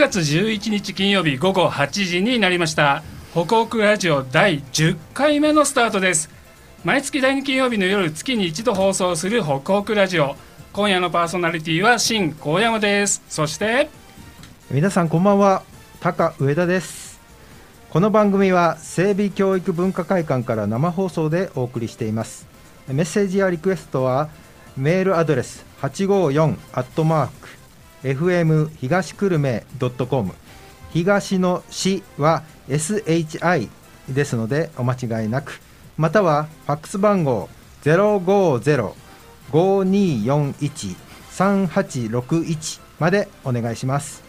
月11日金曜日午後8時になりました。北北ラジオ第10回目のスタートです。毎月第2金曜日の夜月に一度放送する北北ラジオ。今夜のパーソナリティは新高山です。そして皆さんこんばんは。高上田です。この番組は整備教育文化会館から生放送でお送りしています。メッセージやリクエストはメールアドレス854アットマーク FM 東久留米 .com 東の市は SHI ですのでお間違いなく。またはファックス番号050-5241-3861までお願いします。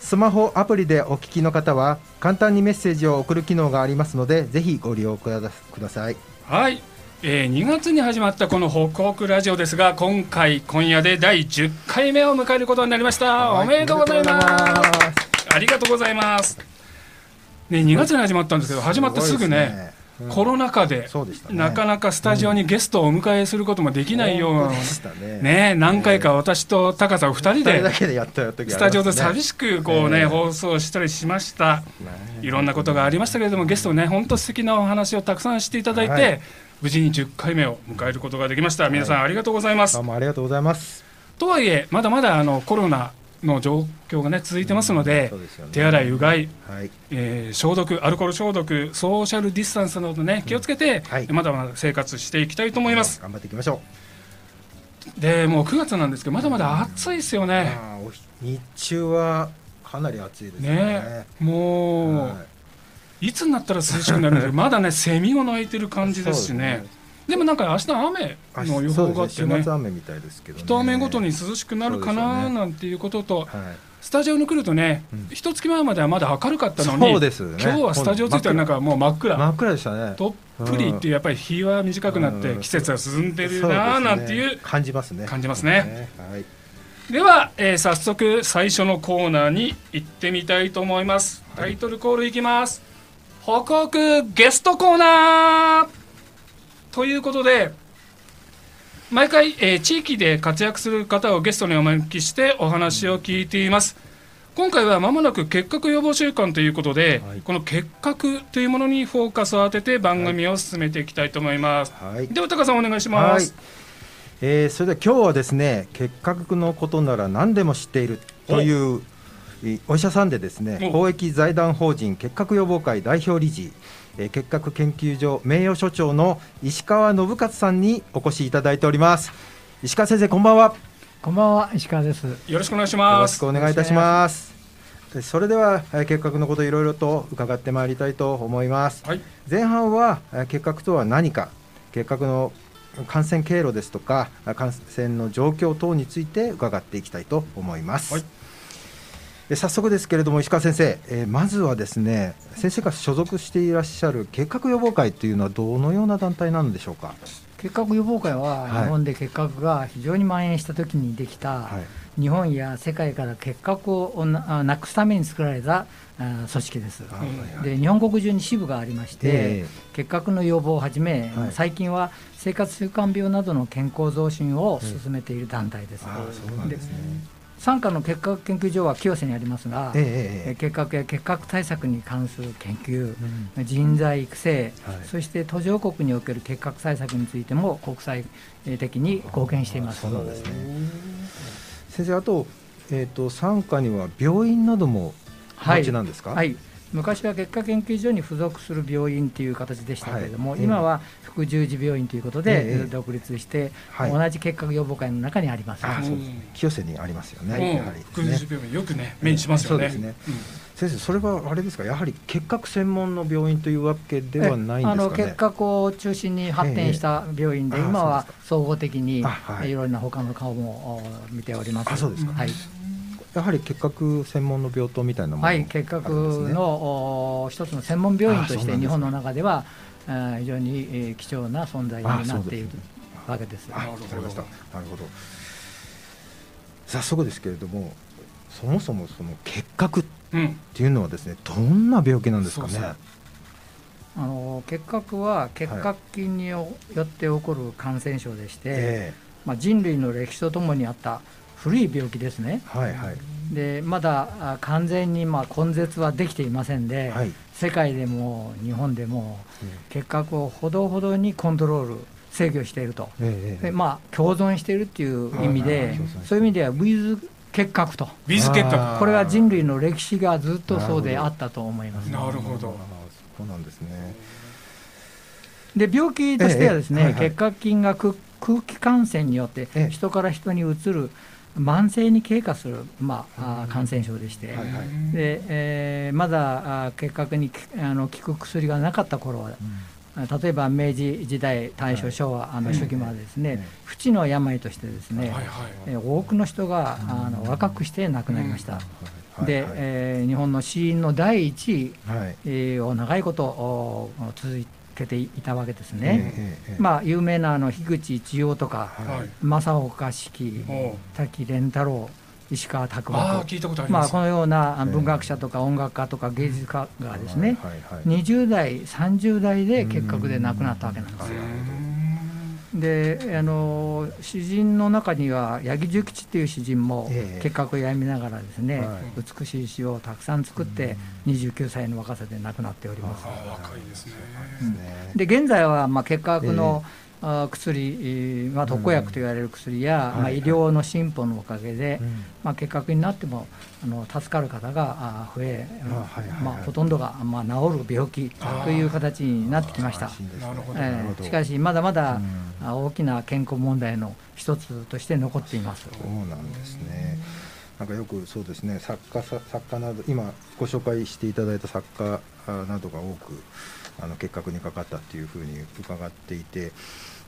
スマホアプリでお聞きの方は簡単にメッセージを送る機能がありますのでぜひご利用ください。はい、えー、2月に始まったこの北北ラジオですが今回今夜で第10回目を迎えることになりました、おめでとうございます。ありがとうございます。ね2月に始まったんですけど始まってすぐねコロナ禍で、ね。なかなかスタジオにゲストをお迎えすることもできないような、ね。ね何回か私と高さん2人二人だでスタジオで寂ししくこうね、ね放送したりしました。いろんなことがありましたけれどもゲストね本当素敵なお話をたくさんしていただいて、はい。無事に10回目を迎えることができました。皆さんありがとうございます、どうもありがとうございます。とはいえまだまだあのコロナの状況がね続いてますので、でね。手洗いうがいはい。えー消毒、アルコール消毒、ソーシャルディスタンスなどね、気をつけて、はい。まだまだ生活していきたいと思います。頑張っていきましょで、もう9月なんですけど、まだまだ暑いですようね。日日中はかなり暑いですよね。ね。もう、はい。い、つになったら涼しくなるんで、まだね、セミも鳴いてる感じですしね。でもなんか明日雨の予報があってねね。雨みたいですけどね。一雨ごとに涼しくなるかななんていうことと、はい。スタジオに来るとねうん、一月前まではまだ明るかったのに、そうですね。今日はスタジオ着いたらなんかもう真っ暗。真っ暗でしたね。どっぷりっていうやっぱり日は短くなってうん。季節は進んでるなあなんていう感じますね。感じますね。はい。では、えー早速最初のコーナーに行ってみたいと思います。タイトルコールいきます。報告ゲストコーナーということで毎回、えー地域で活躍する方をゲストにお招きしてお話を聞いています。今回はまもなく結核予防週間ということで、はい。この結核というものにフォーカスを当てて番組を進めていきたいと思います、はい。では高さんお願いします、えーそれでは今日はですね結核のことなら何でも知っているというえお医者さんでですねお。公益財団法人結核予防会代表理事えー結核研究所名誉所長の石川信勝さんにお越しいただいております。石川先生こんばんは。こんばんは、石川です。よろしくお願いしよます。ろしくお願いいたします。でそれではえー結核のこといろいろと伺ってまいりたいと思います。はい。前半はえー結核とは何か。結核の感染経路ですとかあ感染の状況等について伺っていきたいと思います、はい。で早速ですけれども石川先生、えーまずはですね先生が所属していらっしゃる結核予防会というのはどのような団体なのでしょうか？結核予防会ははい。日本で結核が非常に蔓延した時にできた、はい。日本や世界から結核をなくすために作られたあ組織です。あはいはい。で日本国中に支部がありまして、え結核の予防をはじめ、はい。最近は生活習慣病などの健康増進を進めている団体です。あそうなんですね傘下の結核研究所は清瀬にありますが、ええ結核や結核対策に関する研究、うん人材育成、はい。そして途上国における結核対策についても国際的に貢献しています。そう。なんですね。先生あと,、えー、と傘下には病院などもお持ちなんですか、はい、昔は結果研究所に付属する病院という形でしたけれども、はい。今は副十字病院ということえでえ独立して、はい。同じ結核予防会の中にあります。あそうです。ね清瀬にありますよね、うん。やはり空ですね日病院よくね目にしますよね。そうですね。先生それはあれですか？やはり結核専門の病院というわけではないんあのですかね？結核を中心に発展した病院で、今は総合的にい。いろいろな他の顔もお見ております。あそうですか。はい、やはり結核専門の病棟みたいなものもはい、結核のお一つの専門病院として日本の中では非常にえー貴重な存在にあなっているわけです。あなるほどわかりました。なるほど。早速ですけれどもそもそもその結核っうんていうのはですねどんな病気なんですかね？そうそう。あの結核は結核菌によって起こる感染症でして、え。まあ、人類の歴史とともにあった古い病気ですね。えはいはい。でまだあ完全にまあ根絶はできていませんで、はい。世界でも日本でも結核をほどほどにコントロール制御していると、ええでまあ、共存しているっていう意味はいでそういう意味ではウィズ結核と。ビズケットあー。これは人類の歴史がずっとそうであったと思います。なるほど。そうなんですね。で病気としてはですね、ええはいはい。結核菌が空空気感染によってええ。人から人に移る慢性に経過する、まあ、感染症でして、はいはい。でえーまだ結核にきあの効く薬がなかった頃はあ例えば明治時代大正昭和、あの初期までですね、ええ不治の病としてですね、はい多くの人があの若くして亡くなりました、はいで、はいえー日本の死因の第1位はい。えーを長いことお続けていたわけですね。まあ、有名なあの樋口一葉とか、正岡子規、滝蓮太郎、石川拓磨まあ、このような文学者とか音楽家とか芸術家がですね、はいはいはい。20代、30代で結核で亡くなったわけなんですよ。であの詩人の中には八木重吉っていう詩人もええ。結核をやみながらですね、はい。美しい詩をたくさん作って29歳の若さで亡くなっております。ああ若いですね。ですね。で現在はまあ結核の、えーまあ、特効薬と言われる薬や、まあ、医療の進歩のおかげで、うん。まあ、結核になってもあの助かる方があ増え、まあ、ほとんどが、まあ、治る病気という形になってきました。えなるほど。ーしかしまだまだ、うん。あ大きな健康問題の一つとして残っています。そうなんですね。なんかよくそうですね作家さ作家など今ご紹介していただいた作家あなどが多くあの結核にかかったっていうふうに伺っていて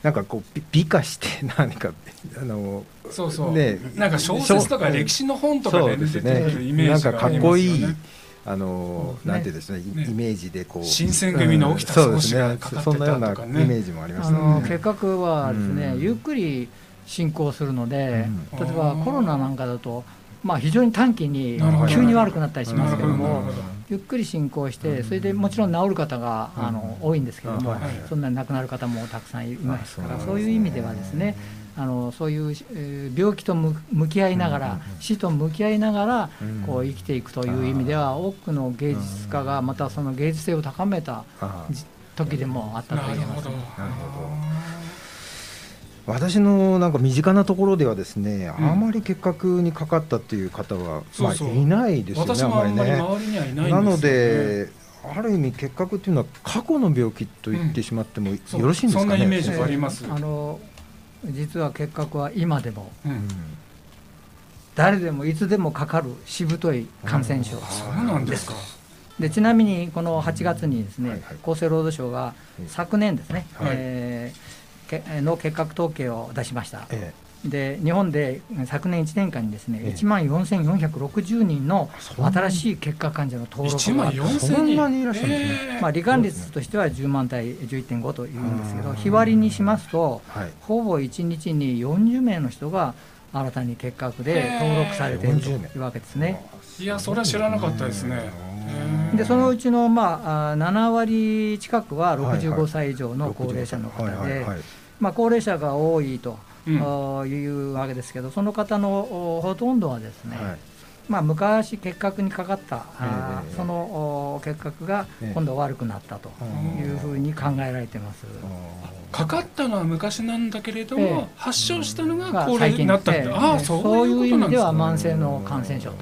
なんかこう美美化して何かあのそうそう、ねなんか小説とか歴史の本とかで出てくるイメージがなんかかありますよっこいいね。あのねなんていうんですねイね。イメージでこう。新選組の起きたうん。少しがかかってたそんなようなイとかねメージもありまあすね。の結核はですね、うん。ゆっくり進行するので、うん。例えばコロナなんかだと、まあ、非常に短期に急に悪くなったりしますけどもゆっくり進行してそれでもちろん治る方があの多いんですけども、そんなに亡くなる方もたくさんいますからあそういう意味ではですねあのそういう、えー病気と向向き合いながら、死と向き合いながら、うん。こう生きていくという意味では多くの芸術家がまたその芸術性を高めた時でもあったとなるほど。言えますね。なるほど私のなんか身近なところではですね、うん。あまり結核にかかったっていう方は、まあ、いないですよね私もあんまりね。周りにはいなので、ある意味結核っていうのは過去の病気と言ってしまってもよそう。ろしいんですかね。そんなイメーあります。あの実は結核は今でもううん。ん誰でもいつでもかかるしぶとい感染症。そうなんですか。でちなみにこの8月にですね、はいはい。厚生労働省がうん昨年ですね、はい。えーけの結核統計を出しました、えで日本で昨年1年間にですね、ええ。1万4460人の新しい結核患者の登録1万が4000人。そんなにいらっしゃるんですね。えーまあ、罹患率としては10万対11.5というんですけどうん。日割りにしますとえはい。ほぼ1日に40名の人が新たに結核で登録されているというわけですね。いやそれは知らなかったですね。でそのうちの、まあ、あ7割近くははいはい65歳以上の高齢者の方ではいはいはいまあ高齢者が多いと、うん。あいうわけですけどその方のおほとんどはですね、はい。まあ、昔結核にかかった、あええ。そのお結核がええ。今度悪くなったというふうに考えられてます。かかったのは昔なんだけれども、ええ。発症したのがが高齢になったって、ええああええ。そういう意味では慢性の感染症と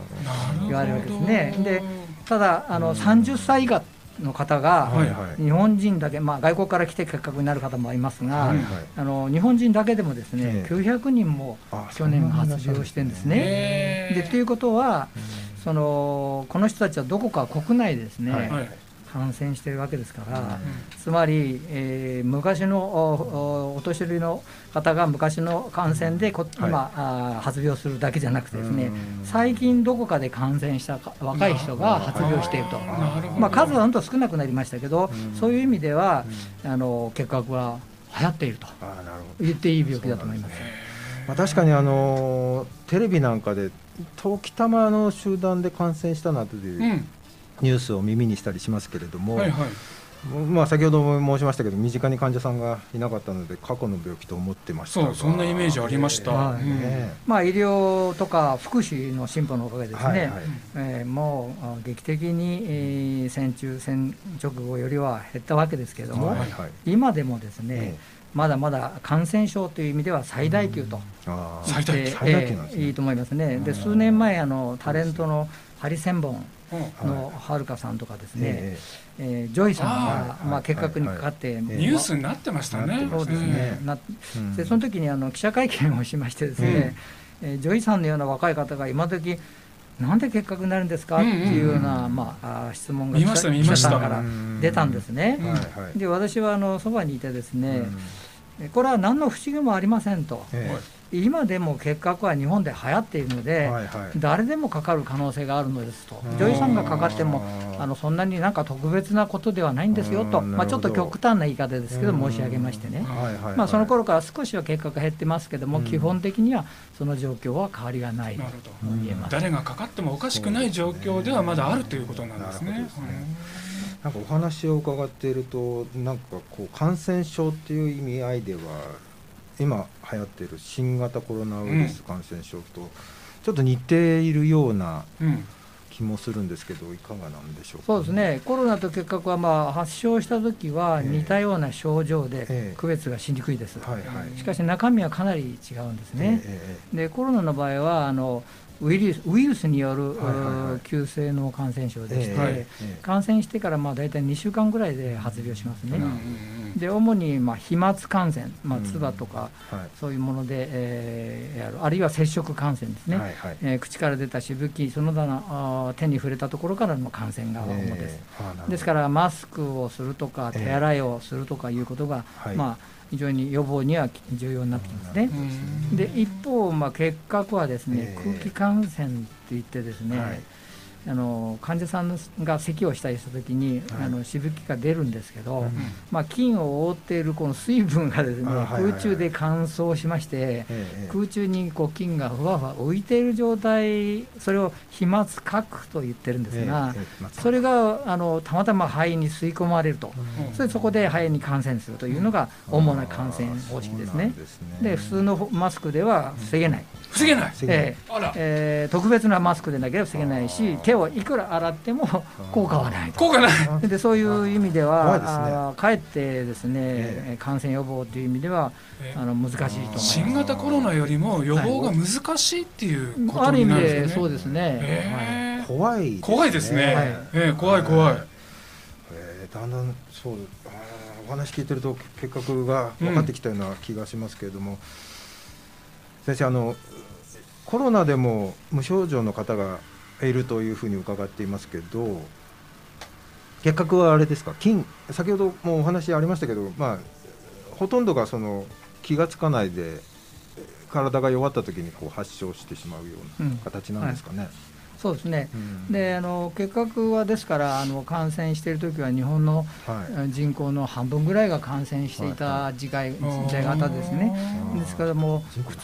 言われるわけですね。でただあの30歳以下の方が、日本人だけ、まあ、外国から来て結核になる方もいますが、はいはい。あの日本人だけでもですね、ええ。900人もあ去年発病してるんですね。でということはそのこの人たちはどこか国内でですね、はいはい感染してるわけですから、うん。つまり、えー昔のおおお年寄りの方が昔の感染でこ今、あー発病するだけじゃなくてですねうん。最近どこかで感染したか若い人が発病していると。まあ、数は本当少なくなりましたけど、うん。そういう意味では、あの結核は流行っているとあーなるほど。言っていい病気だと思います。まあ、確かにあのテレビなんかで時たまの集団で感染したなどといううんニュースを耳にしたりしますけれども、はいはい。まあ先ほども申しましたけど身近に患者さんがいなかったので過去の病気と思ってましたそうそんなイメージありました、はいうん。ね。まあ、医療とか福祉の進歩のおかげですね、はいはい。えーもうあ劇的に、えー戦中戦直後よりは減ったわけですけれども、はいはい。今でもですね、えまだまだ感染症という意味では最大級とあー。最大級。言って最大級なんですね。えーいいと思いますね。うん。で数年前あのタレントのハリセンボンうん。のはるかさんとかですね、ええージョイさんがはいまあ、はい。結核にかかって、い。ニュースになってましたね。そうですね、ねなでその時にあの記者会見をしましてですね、えージョイさんのような若い方が今時なんで結核になるんですか、うんうんうん。っていうような、まあ、質問が記者さんから出たんですね。で私はあのそばにいてですね、これは何の不思議もありませんと、え今でも結核は日本で流行っているのえで、はいはい。誰でもかかる可能性があるのですと。うん、女優さんがかかってもあのそんなになんか特別なことではないんですよと、うんまあ、ちょっと極端な言い方ですけど、うん。申し上げましてね。はいはいはい。まあ、その頃から少しは結果が減ってますけども、うん。基本的にはその状況は変わりがないと言えます。誰がかかってもおかしくない状況ではまだあるということなんですね。なんかお話を伺っているとなんかこう感染症っていう意味合いでは今流行っている新型コロナウイルス感染症とちょっと似ているような気もするんですけどいかがなんでしょうか？そうですね。コロナと結核はまあ発症した時は似たような症状えでえ区別がしにくいです。しかし中身はかなり違うんですね。えでコロナの場合はあのウイルスウイルスによる、急性の感染症えでして、感染してからまあ大体2週間ぐらいで発病しますね。で主にまあ飛沫感染、まあ、うん。唾とか、はい。そういうもので、えーやる。あるいは接触感染ですね、はいはい。えー口から出たしぶきその他のあー手に触れたところからの感染が主です、ええあなるほど。ですからマスクをするとかええ手洗いをするとかいうことが、はい。まあ、非常に予防には重要になってきますね。うん。で一方、まあ、結核はですね、ええ空気感染っていってですね、はいあの患者さんが咳をしたりした時に、はい。あのしぶきが出るんですけど、うん。まあ、菌を覆っているこの水分がですね、空中で乾燥しまして、ええ空中にこう菌がふわふわ浮いている状態それを飛沫核と言ってるんですが、それがあのたまたま肺に吸い込まれると、うん。それでそこで肺に感染するというのが主な感染方式ですね。ですね。で普通のマスクでは防げない、防げない。防げない。ええ。あら。えー特別なマスクでなければ防げないし手をいくら洗っても効果はないと。効果ない。でそういう意味で怖はねあーかえってですね、え感染予防という意味ではえあの難しいと思います。新型コロナよりも予防が難しいっていうことある意味でになるんですね。そうですね。はい。えー怖い怖いですね。はい。ええ怖い怖い。えーだんだんそうあーお話聞いてると結核が分かってきたような気がしますけれども、先生あのコロナでも無症状の方がいるというふうに伺っていますけど結核はあれですか？菌先ほどもお話ありましたけど、まあ、ほとんどがその気がつかないで体が弱った時にこう発症してしまうような形なんですかね。そうですね。うん。であの結核はですからあの感染している時は日本のはい。人口の半分ぐらいが感染していた時代,、時代があったですね。うんですからも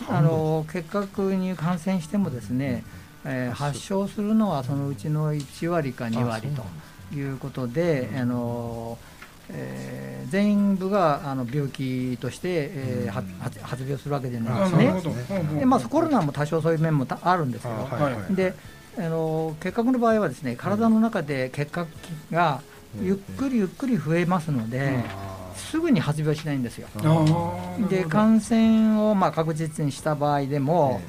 うあの結核に感染してもですね、えー発症するのはそのうちの1割か2割ということで、あのえー全部があの病気として、えーは発発病するわけじゃないですね。でまあ、コロナも多少そういう面もたあるんですけど、あはいはいであの結核の場合はですね体の中で結核がゆっくりゆっくり増えますので、すぐに発病しないんですよ。で感染をまあ確実にした場合でも、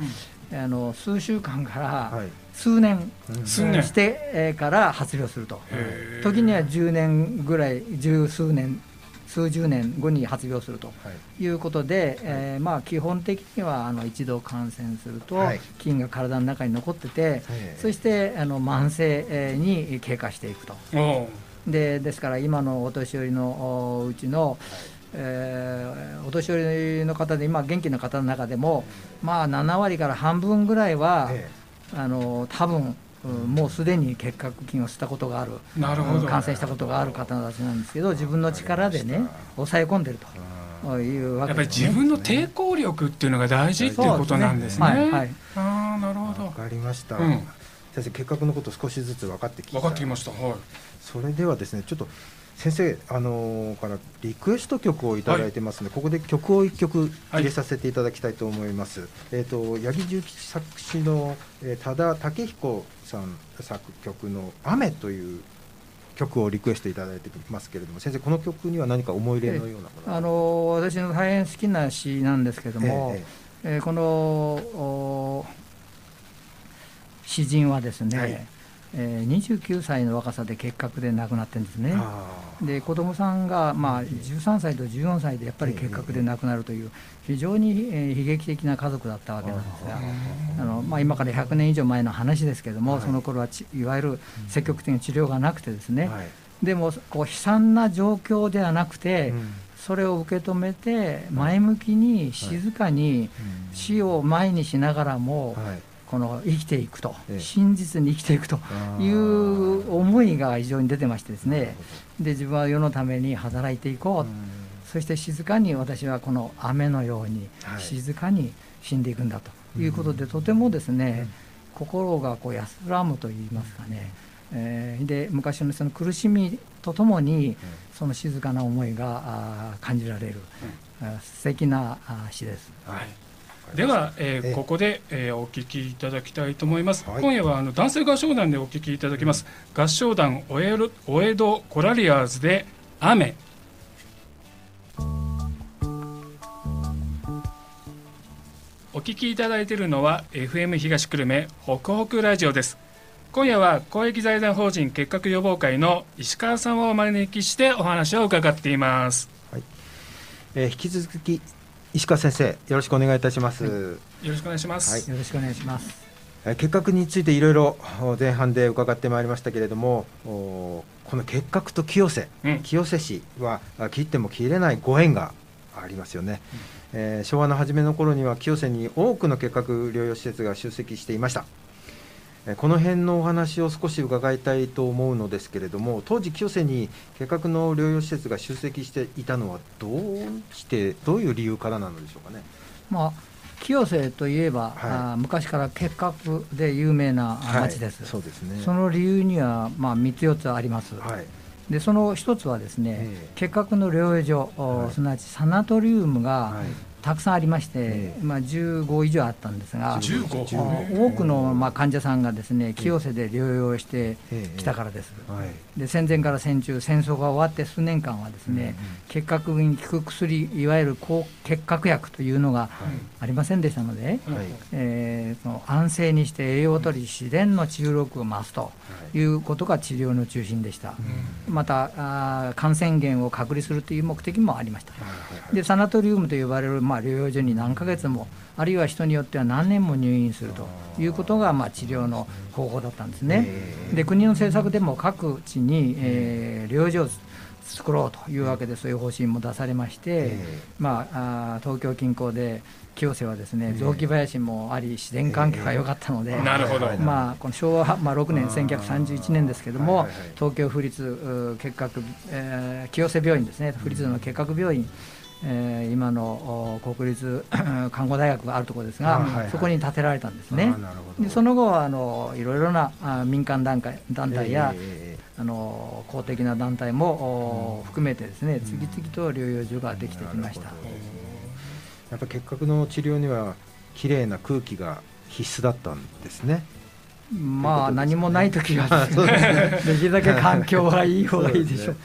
あの数週間からはい。数年してえーから発病すると。時には10年ぐらい十数年数十年後に発病するとはい。いうことで、えーまあ、基本的にはあの一度感染するとはい。菌が体の中に残ってて、ええそしてあの慢性えーに経過していくと。でですから今のお年寄りのおうちの、えーお年寄りの方で今元気な方の中でも、まあ、7割から半分ぐらいは、えあの多分うんもうすでに結核菌を吸ったことがあるなるほど感染したことがある方たちなんですけど自分の力でね抑え込んでるえというわやっぱり。自分の抵抗力っていうのが大事っていうことなんですね。はいはいああなるほど。わかりました、うん先生結核のこと少しずつ分かってきた分かってきました。はい。それではですねちょっと先生、あのー、からリクエスト曲をいただいてますので、はい、ここで曲を1曲入れさせていただきたいと思います。はい、えっ、ー、と八木重吉作詞の、えー、多田武彦さん作曲の雨という曲をリクエストいただいてますけれども、先生この曲には何か思い入れのようなもの、あの私の大変好きな詩なんですけれども、えー、えー、この詩人はですね、はいえー、29歳の若さで結核で亡くなってるんですね。で子供さんが、まあ、13歳と14歳でやっぱり結核で亡くなるという非常に、えー、悲劇的な家族だったわけなんですがあの、まあ、今から100年以上前の話ですけれども、はい、その頃はいわゆる積極的な治療がなくてですね、はい、でもこう悲惨な状況ではなくて、うん。それを受け止めて前向きに静かに死を前にしながらもこの生きていくと、真実に生きていくという思いが非常に出てましてですね。で自分は世のために働いていこう、そして静かに私はこの雨のように静かに死んでいくんだということで、とてもですね、心がこう安らむといいますかね、えー、で昔のその苦しみとともにその静かな思いが感じられる、うん、素敵な詩です。はいでは、えー、ここで、えー、お聞きいただきたいと思います、はい、今夜はあの男性合唱団でお聞きいただきます。合唱団おえお江戸コラリアーズで雨。お聞きいただいているのは FM 東久留米ホクホクラジオです。今夜は公益財団法人結核予防会の石川さんをお招きしてお話を伺っています、はい。えー、引き続き石川先生よろしくお願いいたします、はい、よろしくお願いします、はい、よろしくお願いします。結核についていろいろ前半で伺ってまいりましたけれどもこの結核と清瀬、うん、清瀬市は切っても切れないご縁がありますよね、うん、えー、昭和の初めの頃には清瀬に多くの結核療養施設が出席していましたこの辺のお話を少し伺いたいと思うのですけれども当時清瀬に結核の療養施設が出席していたのはどうしてどういう理由からなのでしょうかね。まあ清瀬といえば、はい、あ昔から結核で有名な町です、はい、そうですね、その理由には、まあ、3つ4つあります、はい、でその1つはですね、えー、結核の療養所、すなわちサナトリウムがたくさんありまして、まあ、15以上あったんですが多くのまあ患者さんがですね清瀬で療養してきたからです、で戦前から戦中戦争が終わって数年間はですね、結核に効く薬いわゆる抗結核薬というのがありませんでしたので、はい。えー、その安静にして栄養を取り自然の治療力を増すということが治療の中心でした、またあ感染源を隔離するという目的もありました、でサナトリウムと呼ばれる、まあまあ、療養所に何ヶ月もあるいは人によっては何年も入院するということが、まあ、治療の方法だったんですね。で国の政策でも各地に、えー、療養所を作ろうというわけでそういう方針も出されまして、まあ、あ東京近郊で清瀬はですね雑木林もあり自然環境が良かったので、なるほど、まあ、この昭和、まあ、6年1931年ですけれども、東京府立結核、えー、清瀬病院ですね府立の結核病院えー、今の国立 看護大学があるところですが、はいはい、そこに建てられたんですね。でその後はあのいろいろなあ民間団体団体や、えー、あの公的な団体も、うん、含めてですね次々と療養所ができてきました。やっぱ結核の治療にはきれいな空気が必須だったんですね。まあ、ね、何もない時は、ね、できるだけ環境はいい方がいいでしょう。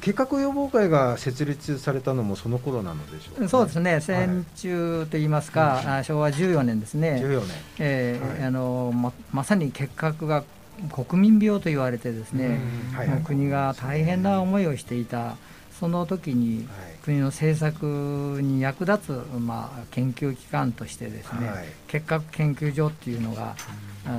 結核予防会が設立されたのもその頃なのでしょう、ね、そうですね、戦中といいますか、はい、昭和14年ですね、14年。えー、はい、あのままさに結核が国民病と言われて、ですね、はい。はい、国が大変な思いをしていた、その時に国の政策に役立つ、まあ、研究機関としてですね、はい、結核研究所っていうのが、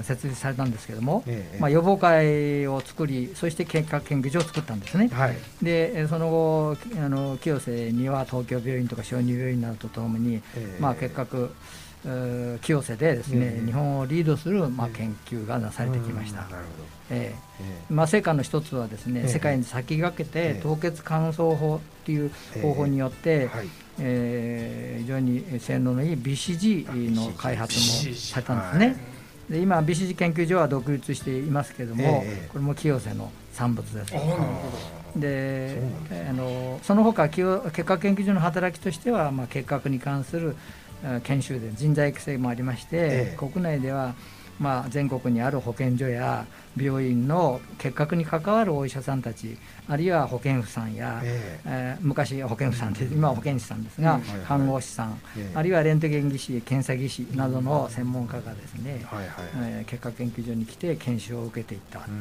設立されたんですけども、ええ、まあ、予防会を作りそして結核研究所を作ったんですね、はい、でその後あの清瀬には東京病院とか小児病院などとともに、え、まあ、結核清瀬でですね、日本をリードする、まあ、研究がなされてきました。えーまあ、成果の一つはですね、世界に先駆けて凍結乾燥法っていう方法によって、えー非常に性能のいい BCG の開発もされたんですね。で今 BCG 研究所は独立していますけれども、ええ。これも清瀬の産物です。であのその他清結核研究所の働きとしては、まあ、結核に関するえー研修で人材育成もありまして、ええ。国内では、まあ、全国にある保健所や病院の結核に関わるお医者さんたちあるいは保健婦さんや、ええ。ー昔保健婦さんで今は保健師さんですが、看護師さん、ええ。あるいはレントゲン技師検査技師などの専門家がですね、えー結核研究所に来て研修を受けていった。う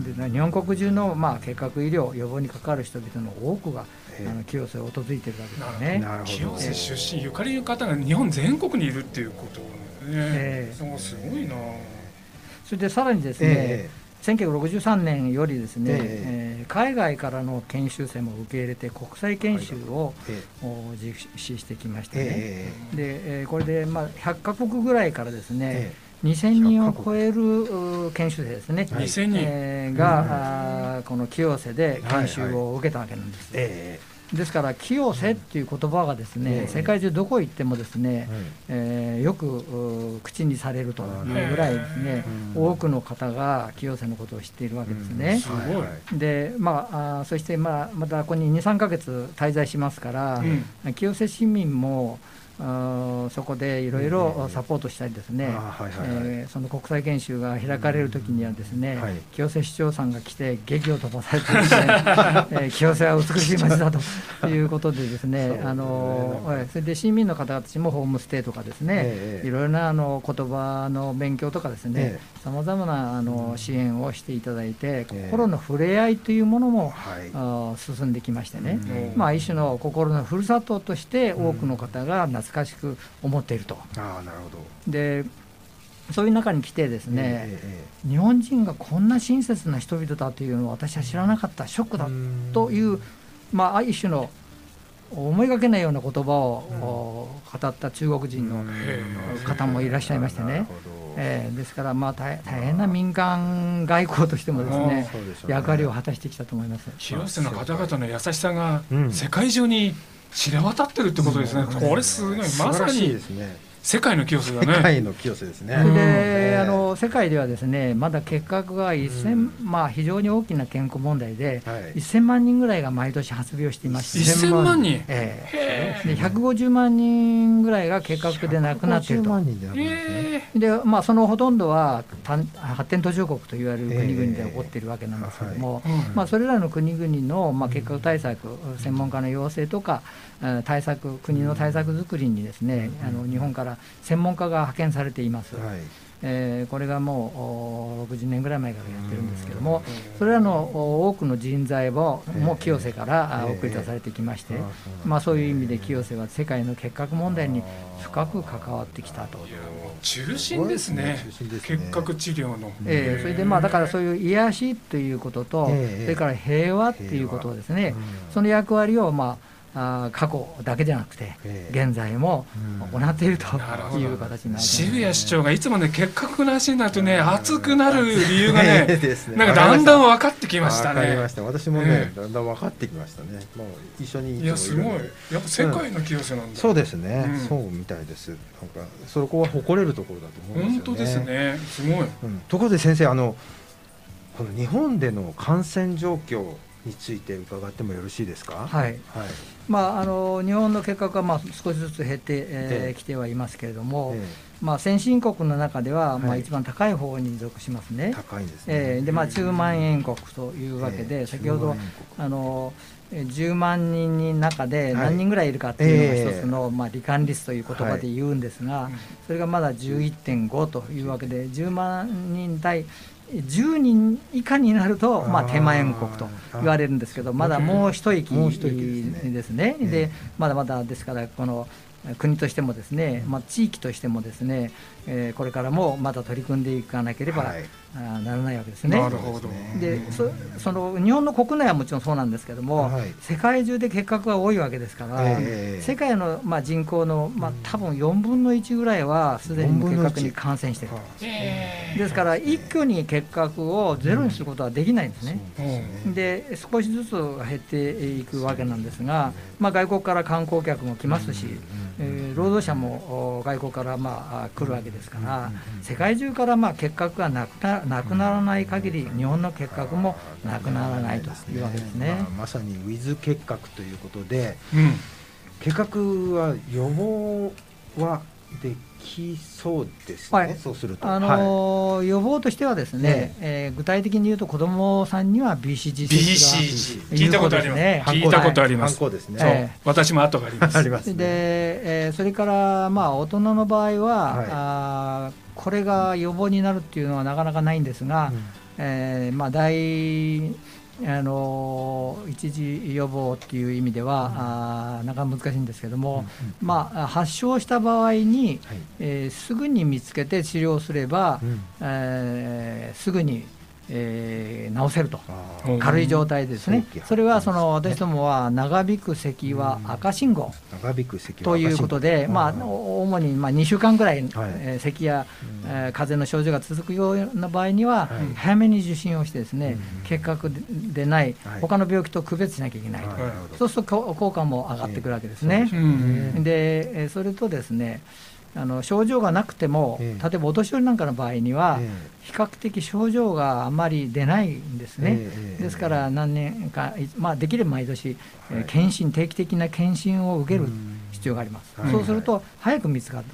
ん。で日本国中の、まあ、結核医療予防に関わる人々の多くが、ええあの清瀬を訪れているわけですね。なるほど。清瀬出身ゆかりの方が日本全国にいるっていうことね、ええ。そうすごいな。それでさらにですね、え1963年よりですね、ええ。ー海外からの研修生も受け入れて国際研修を、ええ。お実施してきましてね、えでえーこれで、まあ、100カ国ぐらいからですね、え2000人を超えるう研修生ですね、はい。2000人、えーが、あーこの清瀬で研修を受けたわけなんです。えですから清瀬っていう言葉がですね、ええ世界中どこ行ってもですね、ええーよくう口にされるというぐらいですね、うん。多くの方が清瀬のことを知っているわけですね。すごいでまあ、そして、まあ、またここに23か月滞在しますから、うん。清瀬市民もそこでいろいろサポートしたりですね、その国際研修が開かれるときにはですね、はい。清瀬市長さんが来て劇を飛ばされてですね、えー清瀬は美しい街だということでですねあのそれで市民の方たちもホームステイとかですね、ええ。いろいろなあの言葉の勉強とかですねえさまざまなあの支援をしていただいて、ええ。心の触れ合いというものも、進んできましてね、うん。まあ、一種の心のふるさととして多くの方が懐かしく思っていると。ああなるほど。でそういう中に来てですね、え日本人がこんな親切な人々だというのを私は知らなかったショックだという、まあ、一種の思いがけないような言葉を、お語った中国人の方もいらっしゃいましてね、えーですから、まあ、大大変な民間外交としてもですねね。役割を果たしてきたと思います。清瀬の方々の優しさがうん。世界中に知れ渡ってるってことですね、これすごい。まさにですね世界の清瀬だ世ね界の清瀬ですね。で、あの世界ではですねまだ結核が1000、まあ、非常に大きな健康問題で、はい。1000万人ぐらいが毎年発病していまして、1000万人？ええ。で150万人ぐらいが結核で亡くなっている150と万。人で亡くなるんですね。えでまあ、そのほとんどは単発展途上国といわれる国々で起こっているわけなんですけども、えはい。まあ、それらの国々の、まあ、結核対策、専門家の要請とか、えー対策国の対策作りにですね、あの日本から専門家が派遣されています。はい。えーこれがもうお60年ぐらい前からやってるんですけども、それらのお多くの人材をもう清瀬から送り出されてきまして、まあ、そういう意味で清瀬は世界の結核問題に深く関わってきたと。いやもう中心ですね。中心ですね。結核治療の、えーそれでまあだからそういう癒しということと、ええそれから平和っていうことをですね、うん。その役割をまああー過去だけじゃなくて、ええ。現在もうん。行っているという形になります、渋谷市長がいつもね結核の話になるとね熱くなる理由が ええねですね。なんかだんだん分かってきましたね。わかりました。私もね、ええ。だんだん分かってきましたね。もう一緒にいやすごい。やっぱ世界の清瀬なんだ、そうですね、うん。そうみたいです。なんかそこは誇れるところだと思うん本ですよね。当ですね。すごい。うん。ところで先生あのこの日本での感染状況について伺ってもよろしいですか？はい。はい。まあ、あの日本の結核はまあ少しずつ減ってき、ええ。ーきてはいますけれども、えまあ、先進国の中ではまはい。あ一番高い方に属しますえね。高いんですね、えーでまあ、10万円。国というわけで、ええ。先ほど10万円国。あのえー10万人の中ではい。何人ぐらいいるかっていうのがええ一つの、まあ、罹患率という言葉で言うんですが、うんそれがまだ11.5というわけで10万人対10人以下になると、まあ、手前国と言われるんですけどまだもう一息ですね。でまだまだですからこの国としてもですね、まあ、地域としてもですね、えーこれからもまだ取り組んでいかなければ、はい。あーならないわけですね。なるほど。でそその日本の国内はもちろんそうなんですけども、はい。世界中で結核が多いわけですから、ええ世界の、まあ、人口の、まあ、多分4分の1ぐらいはすでに4分の1結核に感染しているはえですから一挙に結核をゼロにすることはできないんですね。ですね。で少しずつ減っていくわけなんですが、まあ、外国から観光客も来ますし、えー労働者もお外国からまあ来るわけですから、世界中からまあ結核がなくななくならない限り、日本の結核もなくならないというわけですね。まあ。まさにウィズ結核ということでうん。結核は予防はできそうですね、はい。そうすると、あのー予防としてはですね、えー具体的に言うと子どもさんには BCG 接 BCG 種聞いたことあります、ね聞いたことあります、反抗ですね、そう、ええ私も後があります。ありますね。で、えーそれからまあ大人の場合は、はい。あーこれが予防になるっていうのはなかなかないんですが、うん。えーまあ、大あのー一時予防っていう意味では、あーなかなか難しいんですけども、まあ、発症した場合に、はい。えーすぐに見つけて治療すれば、うん。えーすぐに、えー治せると。軽い状態ですね。それはその私どもは長引く咳は赤信号。ということで、まあ、お主にまあ2週間ぐらい、えー咳や、えー風邪の症状が続くような場合には、はい。早めに受診をしてですね、うん。結核でないはい。他の病気と区別しなきゃいけないと、そうするとこ効果も上がってくるわけですね。でそれとですねあの症状がなくても、ええ。例えばお年寄りなんかの場合には、え比較的症状があまり出ないんですね、ええですから何年か、いまあ、できれば毎年、え検診、定期的な検診を受けるうん。必要があります、はい。そうすると早く見つかる、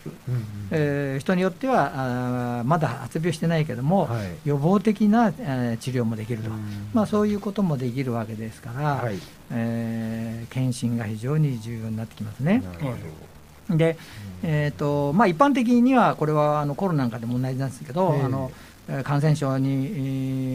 えー人によってはあーまだ発病してないけども、はい。予防的な、えー治療もできると、うん。まあ、そういうこともできるわけですから、はい。えー検診が非常に重要になってきますね。なるほどで、えーとまあ、一般的にはこれはあのコロナなんかでも同じなんですけど、ええ。あのえー感染症に、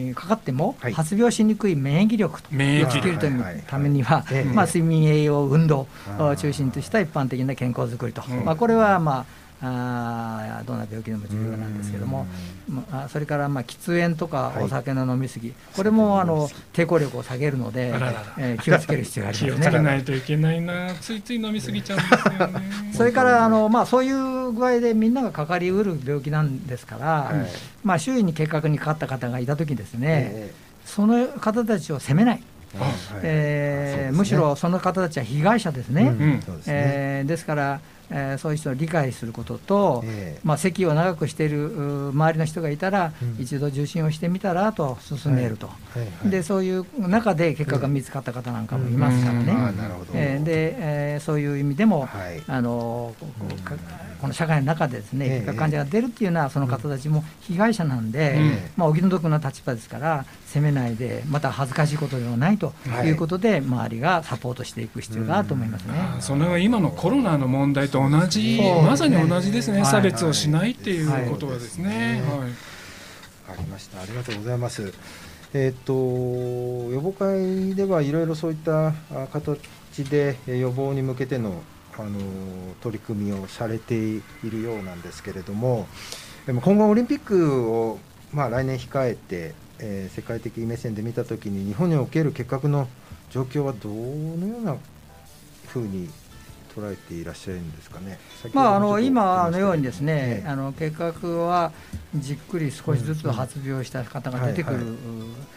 えーかかってもはい。発病しにくい免疫力と免疫をつけるといはいはいはい。うためには、ええ。まあ、睡眠、栄養、運動を中心とした一般的な健康づくりと、うんまあ、これは、まあ、あーどんな病気でも重要なんですけども、まあ、それからまあ喫煙とかはい。お酒の飲み過ぎ、これもあの抵抗力を下げるのであららら、えー気をつける必要があり気をますね。つけないといけないな。ついつい飲みすぎちゃうんですよね。それからあの、まあ、そういう具合でみんながかかりうる病気なんですから、はい。まあ、周囲に結核にかかった方がいたときですね、えその方たちを責めない、えはい。えーね。むしろその方たちは被害者ですね。うん。そうですね。えーですから、えーそういう人を理解することと、ええ。まあ、咳を長くしているう周りの人がいたら、うん。一度受診をしてみたらと進めると、はい。はい。でそういう中で結果が見つかった方なんかもいますからね、うん。あーなるほど。えーでえーそういう意味でも、はい。あのこの社会の中でですね、ええ結核患者が出るっていうのは、その方たちも被害者なんで、うん。まあ、お気の毒な立場ですから、責めないで、また恥ずかしいことではないとはい。いうことで、周りがサポートしていく必要があると思いますね。それは今のコロナの問題と同じ、そうまさに同じですね、はい。差別をしないっていうことはですね。はい。はい。わかりました。ありがとうございます。えっ、と予防会ではいろいろそういったあ形でえー予防に向けてのあの取り組みをされているようなんですけれども、でも今後オリンピックをまあ来年控えて、えー世界的目線で見たときに日本における結核の状況はどのようなふうに捉えていらっしゃるんですかね。まあ、あの今のようにですね、ええ。あの結核はじっくり少しずつ発病した方が出てくる、うんうん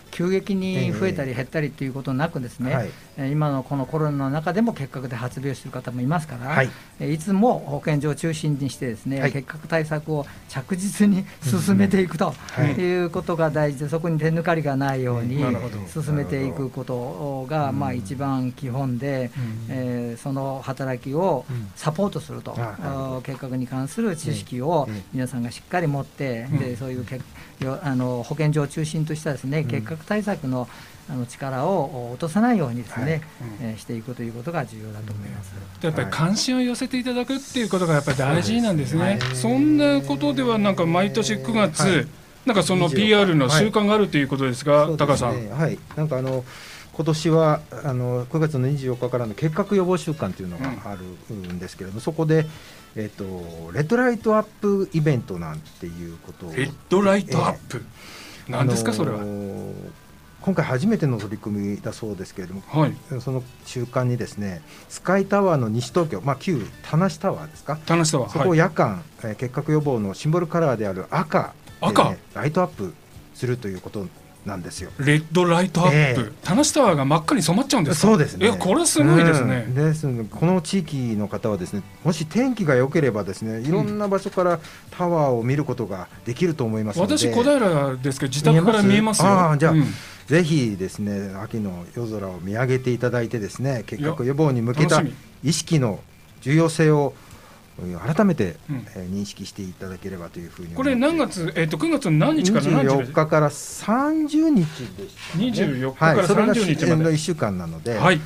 急激に増えたり減ったりということなくですね、はい。えー今のこのコロナの中でも結核で発病している方もいますから、はい。えーいつも保健所を中心にしてですね、はい。結核対策を着実に進めていくとはい。いうことが大事で、そこに手抜かりがないように進めていくことが、まあ、一番基本で、えーその働きをうん。サポートすると、あなるほどあー結核に関する知識をええ皆さんがしっかり持って、うん。でそういうけよあの保健所を中心としたですね、結核対策のあの力を落とさないようにですね、はい。えーしていくということが重要だと思います。やっぱり関心を寄せていただくっていうことがやっぱり大事なんですね。そねそんなことではなんか毎年9月、はい。なんかその PR の習慣があるということですが、そうタカさん。はい、なんかあの今年はあの9月の24日からの結核予防週間というのがあるんですけれども、そこで、えっとレッドライトアップイベントなんていうことをレッドライトアップ？何ですか、それは？今回初めての取り組みだそうですけれどもはい。その週間にですねスカイタワーの西東京、まあ、旧田無タワーですか？田無タワー。そこをはい。夜間、えー結核予防のシンボルカラーである赤で、赤？ライトアップするということなんですよ。レッドライトアップ、ええ。田無タワーが真っ赤に染まっちゃうんですか？そうですね。いやこれすごいですね、うん。ですこの地域の方はですね、もし天気が良ければですね、いろんな場所からタワーを見ることができると思います私小平ですけど自宅から見えますよ。ああじゃあ、うん。ぜひですね秋の夜空を見上げていただいてですね結核予防に向けた意識の重要性をうん改めて、うん。えー認識していただければというふうにこれ何月、えっと9月の何日から何日まで24日から30日でした、ね、24日からはい、それが30日まで。1週間なので、はい。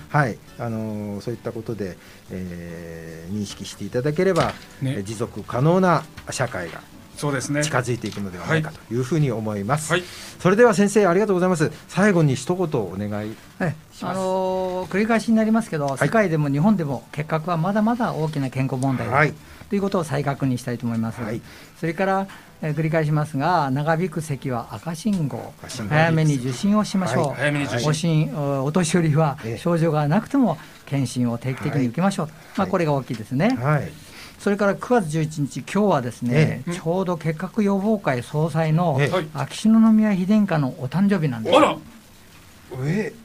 あのーそういったことで、えー認識していただければ、ね。えー持続可能な社会がそうですね。近づいていくのではないかというふうに思います。はい。それでは先生ありがとうございます。最後に一言お願い。はいあのー繰り返しになりますけど、い。世界でも日本でも結核はまだまだ大きな健康問題だ、はい。ということを再確認したいと思います。はい。それから、えー繰り返しますが、長引く咳は赤信号。早めに受診をしましょう。はい。早めに受診。おしんおお年寄りはええ。症状がなくても検診を定期的に受けましょう。まあこれが大きいですね。はい。それから9月11日、今日はですね、ええ。ちょうど結核予防会総裁の秋篠宮妃殿下のお誕生日なんです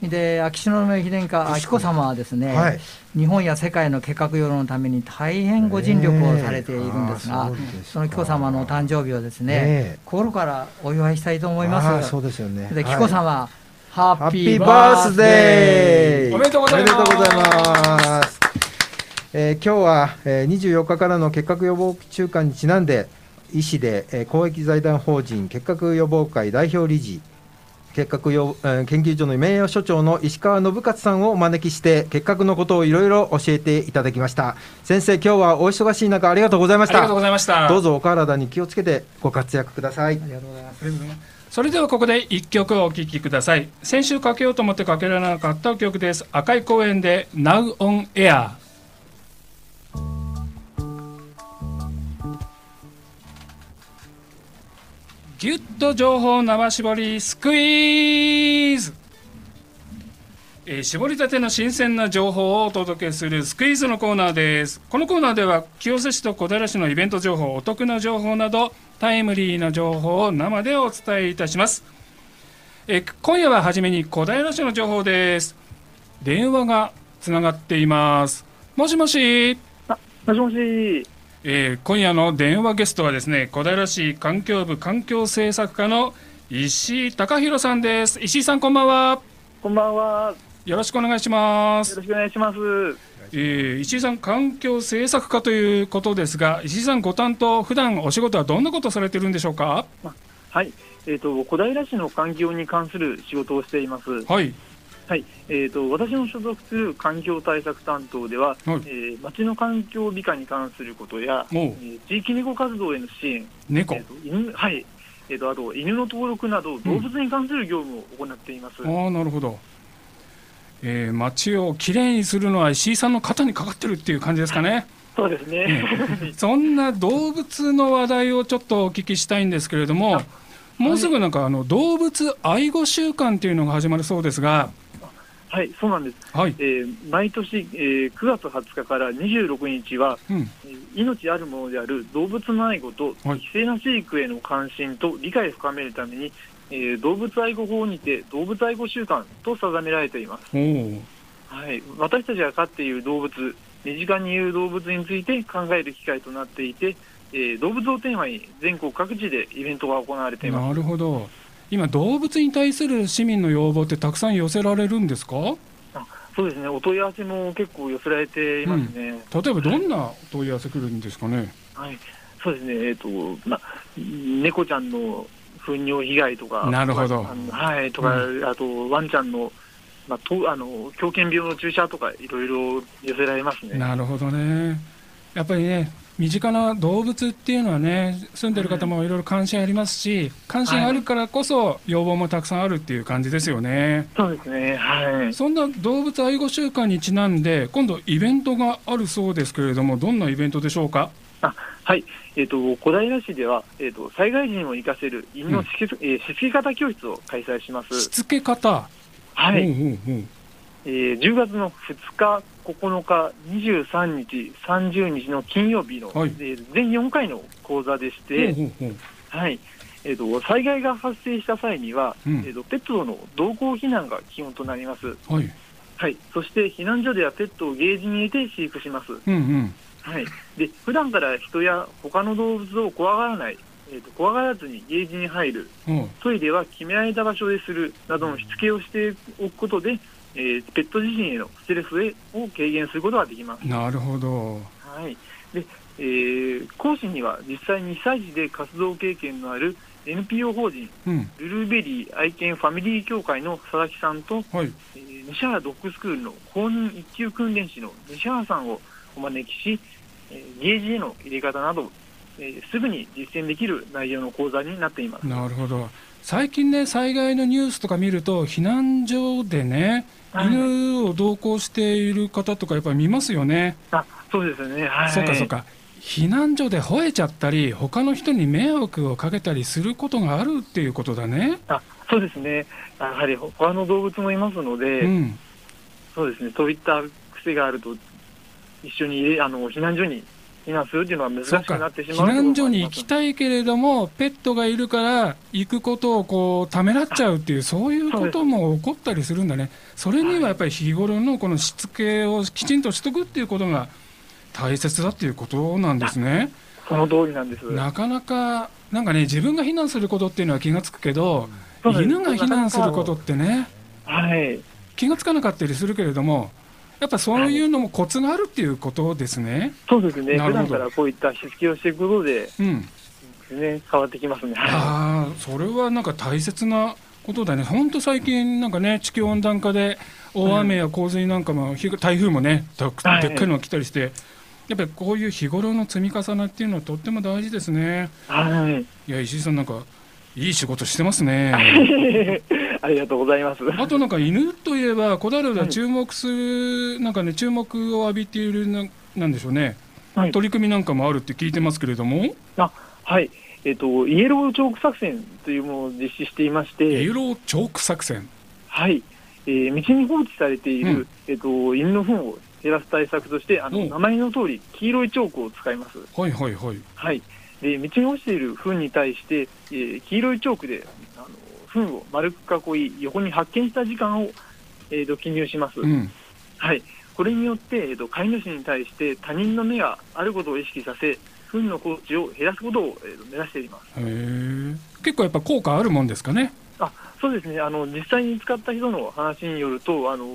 で秋篠宮妃殿下、紀子さまはですね、はい。日本や世界の結核予防のために大変ご尽力をされているんですが、えーそすか。その紀子さまのお誕生日をですね、ええ。心からお祝いしたいと思いあます。ーそうですよね。ではい。紀子さま、ハハッッピーバースデーおめでとうございます。おめでとうございます。えー今日は、えー、24日からの結核予防週間にちなんで医師で、えー公益財団法人結核予防会代表理事結核予、えー研究所の名誉所長の石川信勝さんをお招きして結核のことをいろいろ教えていただきました。先生今日はお忙しい中ありがとうございました。ありがとうございました。どうぞお体に気をつけてご活躍ください。ありがとうございます。ありがとうございます。それではここで一曲お聴きください。先週かけようと思ってかけられなかった曲です。赤い公園で Now on Air ぎゅっと情報生絞りスクイーズ。えー絞りたての新鮮な情報をお届けするスクイーズのコーナーです。このコーナーでは清瀬市と小平市のイベント情報お得な情報などタイムリーな情報を生でお伝えいたします。えー今夜は初めに小平市の情報です。電話がつながっています。もしもし。もしもし、えー今夜の電話ゲストはですね小平市環境部環境政策課の石井貴弘さんです石井さんこんばんはこんばんは。よろしくお願いしますよろしくお願いします。えー石井さん環境政策課ということですが石井さんご担当普段お仕事はどんなことをされてるんでしょうか？はい。えっ、と、小平市の環境に関する仕事をしています。はいはい。えっ、と、私の所属する環境対策担当では、はい。えー町の環境美化に関することや、えー地域猫活動への支援、猫？えーはい。えっ、と、あと、犬の登録など、動物に関する業務を行っています。ああなるほど、えー、街をきれいにするのは石井さんの肩にかかってるっていう感じですかね。そうですね。そんな動物の話題をちょっとお聞きしたいんですけれどももうすぐなんかあの動物愛護週間っていうのが始まるそうですがはい、そうなんです。はい、えー毎年、えー9月20日から26日は、うん、えー命あるものである動物の愛護とはい。適正な飼育への関心と理解を深めるために、えー動物愛護法にて動物愛護週間と定められています、はい、私たちが飼っている動物身近にいる動物について考える機会となっていて、えー動物をテーマに全国各地でイベントが行われています。なるほど今動物に対する市民の要望ってたくさん寄せられるんですか？そうですね。お問い合わせも結構寄せられていますね、例えばどんな問い合わせ来るんですかね？はい、そうですね、えっ、と、ま、猫ちゃんの糞尿被害とか、なるほど。はい、とか、あと、ワンちゃんの、ま、とあの狂犬病の注射とか、いろいろ寄せられますね。なるほどね。やっぱりね身近な動物っていうのはね住んでる方もい。ろいろ関心ありますし関心あるからこそ要望もたくさんあるっていう感じですよね。そうですね、はい。そんな動物愛護週間にちなんで今度イベントがあるそうですけれどもどんなイベントでしょうか？はい、えっ、と、小平市では、えっ、と、災害時にも活かせる犬のしつけ、えーしつけ方教室を開催します。しつけ方。はい、うんうんうん。えー10月の2日、9日、23日、30日の金曜日の、はい。えー全4回の講座でして、ほうほうほう。はい。ええー、と災害が発生した際には、うん。えー、とペットとの同行避難が基本となります。はい。はい、そして避難所ではペットをゲージに入れて飼育します。うんうん。はい、で普段から人や他の動物を怖がらない、えー、と怖がらずにゲージに入る、おうトイレは決められた場所でする。などのしつけをしておくことで、えーペット自身へのストレスを軽減することができます。なるほど。はい。でえー講師には実際に被災地で活動経験のある NPO 法人うん。ブルーベリー愛犬ファミリー協会の佐々木さんと、はい。えー西原ドッグスクールの公認一級訓練士の西原さんをお招きし、えーゲージへの入れ方など、えーすぐに実践できる内容の講座になっています。なるほど最近ね災害のニュースとか見ると避難所でねはい。犬を同行している方とかやっぱり見ますよね、あそうですよね、はい、そうかそうか。避難所で吠えちゃったり他の人に迷惑をかけたりすることがあるっていうことだね。あそうですね、やはり他の動物もいますので、うん。そうですね、そういった癖があると、一緒にあの避難所に避難するいうのは難しくなってしまう避難所に行きいたいけれどもペットがいるから行くことをこうためらっちゃうっていうそういうことも起こったりするんだね。それにはやっぱり日頃のこのしつけをきちんとしとくっていうことが大切だっていうことなんですね。その通りなんです。なかなかなんかね自分が避難することっていうのは気がつくけど犬が避難することってねはい、気がつかなかったりするけれどもやっぱそういうのもコツがあるっていうことですね。そうですね、普段からこういったしつけをしていくことで、うんね、変わってきますね。はああそれはなんか大切なことだね、本当最近、なんかね、地球温暖化で大雨や洪水なんかも、ひ台風もね、でっかいのが来たりして、やっぱりこういう日頃の積み重ねっていうのはとっても大事ですね。い、はい、いや、石井さん、なんかいい仕事してますね。ありがとうございます。あとなんか犬といえば、小平では注目する、なんかね、注目を浴びているな、なんでしょうね、はい取り組みなんかもあるって聞いてますけれども、はい、えっ、と、イエローチョーク作戦というものを実施していまして、イエローチョーク作戦。はい、えー道に放置されている、うんえっ、と、犬の糞を減らす対策として、あの、うん名前の通り、黄色いチョークを使います。はいはいはい。はい。で、道に落ちている糞に対して、えー黄色いチョークで、あの、糞を丸く囲い、横に発見した時間を、えーと、記入します。うん。はい。これによって、えーと、飼い主に対して他人の目があることを意識させ、糞の放置を減らすことを、えーと目指しています。結構やっぱ効果あるもんですかね？あそうですねあの、実際に使った人の話によると、あの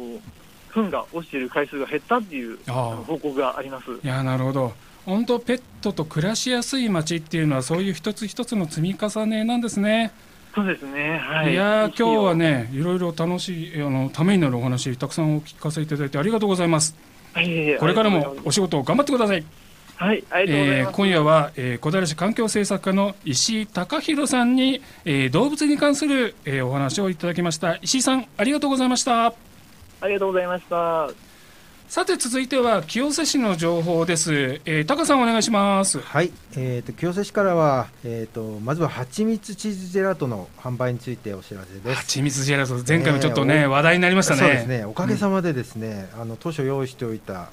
糞が落ちている回数が減ったっていう報告があります。いやなるほど本当ペットと暮らしやすい街っていうのはそういう一つ一つの積み重ねなんですね、そうですね、はい。い、や今日はねいろいろ楽しいあのためになるお話たくさんお聞かせいただいてありがとうございます。はいこれからもお仕事頑張ってください、はい、ありがとうございえーます。今夜は、えー小平市環境政策課の石井貴弘さんに、えー動物に関する、えーお話をいただきました。石井さんありがとうございました。ありがとうございました。さて続いては清瀬市の情報です、えー、タカさんお願いします。はい、えー、と清瀬市からは、えー、とまずは蜂蜜チーズジェラートの販売についてお知らせです。蜂蜜ジェラート前回もちょっとね、えー話題になりましたね。そうですね。おかげさまでですね、あの当初用意しておいた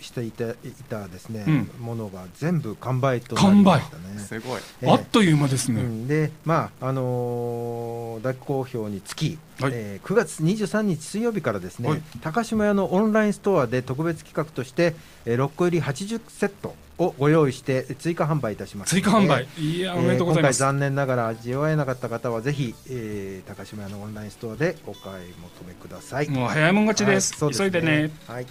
していたいたですね、うん。ものが全部完売となりましたね。すごい。えーあっという間ですね、うん、でまああのー大好評につき、はい。えー9月23日水曜日からですね、はい。高島屋のオンラインストアで特別企画として、えー6個入り80セットをご用意して追加販売いたします追加販売、いやおめでとうございます、えー今回残念ながら味わえなかった方はぜひ、えー高島屋のオンラインストアでお買い求めください。もう早いもん勝ちです,、はいそう急いでね。はい。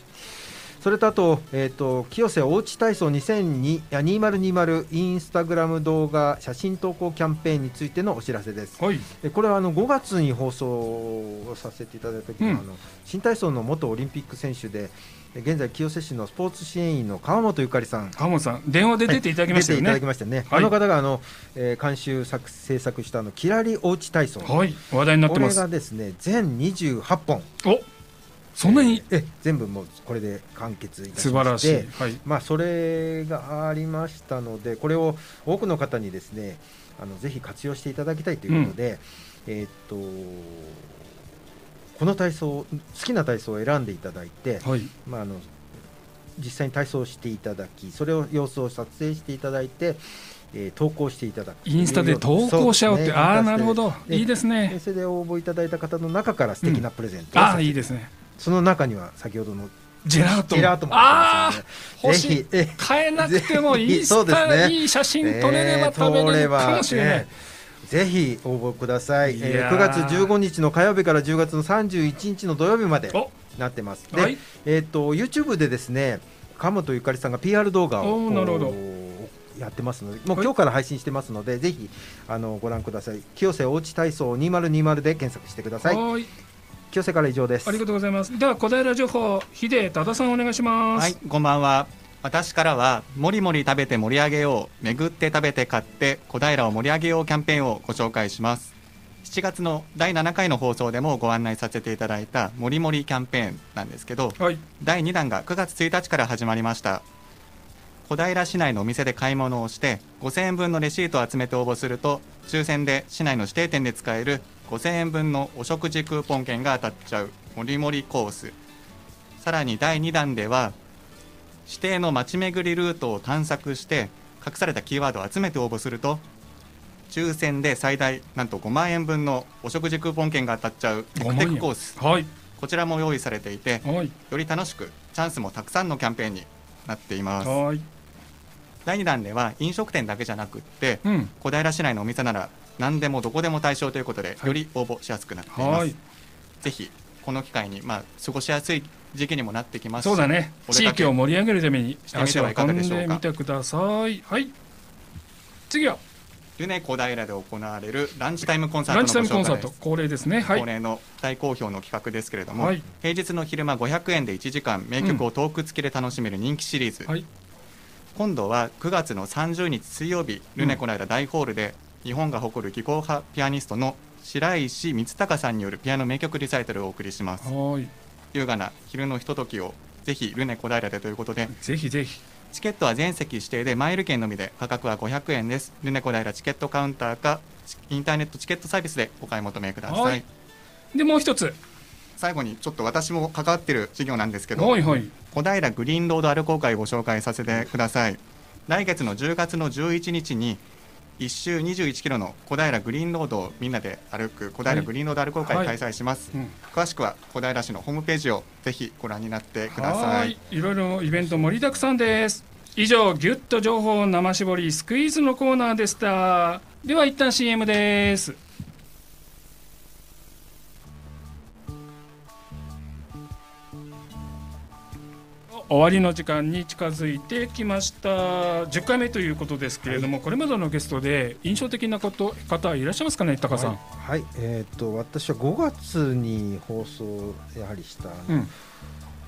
それとあと、えー、と清瀬おうち体操2020あ2020インスタグラム動画写真投稿キャンペーンについてのお知らせです。はい。えこれはあの5月に放送をさせていただいた時の,、うん。あの新体操の元オリンピック選手でえ現在清瀬市のスポーツ支援員の川本ゆかりさん。浜本さん電話で出ていただきましたよ出ていただきねましたね、はい。あの方があの、えー監修作制作したあのキラリおうち体操、はい。話題になってます。これがですね全28本。おそんなにえ全部もうこれで完結いたし素ま晴らしい、してはい、まあ、それがありましたので、これを多くの方にですねあのぜひ活用していただきたいということで、えーっとこの体操、好きな体操を選んでいただいて、はい。まあ、あの実際に体操をしていただき、それを様子を撮影していただいて、えー投稿していただくインスタで投稿しちゃおうって、ねああなるほど。でいいですね。でそれで応募いただいた方の中から素敵なプレゼントをああさせていいですねその中には先ほどのジェラート。ジェラートもああ入ってますので欲しい。ぜひえ変えなくてもぜひインスそうですタ、ねいい写真撮れれば食べれるかもしれない、えーぜひ応募ください、いえー9月15日の火曜日から10月の31日の土曜日までお。なってます。で、はい。えー、と YouTube でですね鴨本ゆかりさんが PR 動画をなるほど。やってますのでもうはい。今日から配信してますので、ぜひあのご覧ください。清瀬おうち体操2020で検索してください。はい清瀬から以上ですありがとうございますでは小平情報秀忠さんお願いしますはい、こんばんは。私からは、もりもり食べて盛り上げよう、巡って食べて買って、小平を盛り上げようキャンペーンをご紹介します。7月の第7回の放送でもご案内させていただいた、もりもりキャンペーンなんですけど、はい第2弾が9月1日から始まりました。小平市内のお店で買い物をして、5000円分のレシートを集めて応募すると、抽選で市内の指定店で使える5000円分のお食事クーポン券が当たっちゃう、もりもりコース。さらに第2弾では、指定の街巡りルートを探索して隠されたキーワードを集めて応募すると抽選で最大なんと5万円分のお食事クーポン券が当たっちゃうテクテクコース。はい。こちらも用意されていてはい。より楽しくチャンスもたくさんのキャンペーンになっています。はい。第2弾では飲食店だけじゃなくってうん。小平市内のお店なら何でもどこでも対象ということではい。より応募しやすくなっています、はい。ぜひこの機会にまあ過ごしやすい時期にもなってきます。しそうだね。地域を盛り上げるためにしてみてはいかがでしょうか。足を運んでみてくださいはい。次は。ルネ小平で行われるランチタイムコンサートランのチタイムコンサート。恒例ですね。はい。恒例の大好評の企画ですけれども、はい。平日の昼間500円で1時間名曲をトーク付きで楽しめる人気シリーズ、はい。今度は9月の30日水曜日ルネ小平大ホールで日本が誇る技巧派ピアニストの白石光隆さんによるピアノ名曲リサイタルをお送りします。はい。優雅な昼のひとときをぜひルネ小平でということでぜひぜひ。チケットは全席指定でマイル券のみで価格は500円です。ルネ小平チケットカウンターかインターネットチケットサービスでお買い求めください、はい。でもう一つ。最後にちょっと私も関わってる事業なんですけどはいはい。小平グリーンロード歩こう会をご紹介させてください。来月の10月の11日に1周21キロの小平グリーンロードをみんなで歩く小平グリーンロード歩こう会はい。開催します、うん。詳しくは小平市のホームページをぜひご覧になってくださはい。いいろいろイベント盛りだくさんです。以上ギュッと情報生絞りスクイーズのコーナーでした。では一旦 CM です終わりの時間に近づいてきました。10回目ということですけれども、これまでのゲストで印象的なこと方いらっしゃいますかね高さん、はい、えっ、と私は5月に放送やはりした、うん。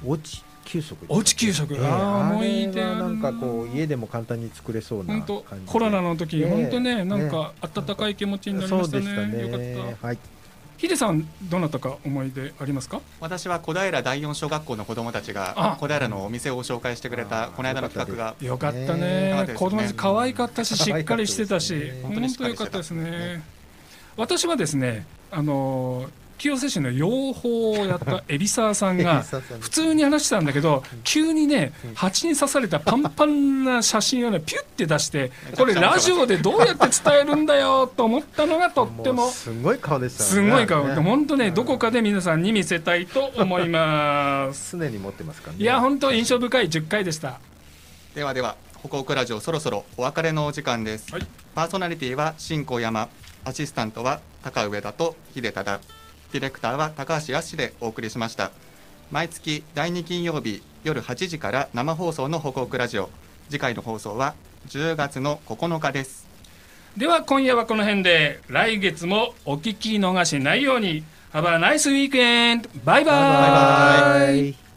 おうち給食おうち給食。えーあ思い出なんかこう家でも簡単に作れそうなコロナの時、ええ本当ねなんねか温かい気持ちになりそうましたね。でしたね。よかった。はいヒデさんどなたか思い出ありますか？私は小平第四小学校の子どもたちあが小平のお店を紹介してくれたこの間の企画が。よかったね。ね。よかったち 可愛かったししっかりしてたし本本当によかったたですね。私はですねあのー清瀬市の養蜂をやった 海老沢さんが普通に話してたんだけど急にね蜂に刺されたパンパンな写真をねピュッて出してこれラジオでどうやって伝えるんだよと思ったのがとってもすごい顔でしたすごい顔、ね。本当ね、どこかで皆さんに見せたいと思います。常に持ってますからね。いや、本当印象深い10回でした。ではでは歩行クラジオそろそろお別れのお時間です、はい。パーソナリティは新小山アシスタントは高上田と秀忠ディレクターは高橋康でお送りしました。毎月第2金曜日夜8時から生放送の歩行クラジオ。次回の放送は10月の9日です。では、今夜はこの辺で、来月もお聞き逃しないように、Have a nice weekend! バイバイバイバイ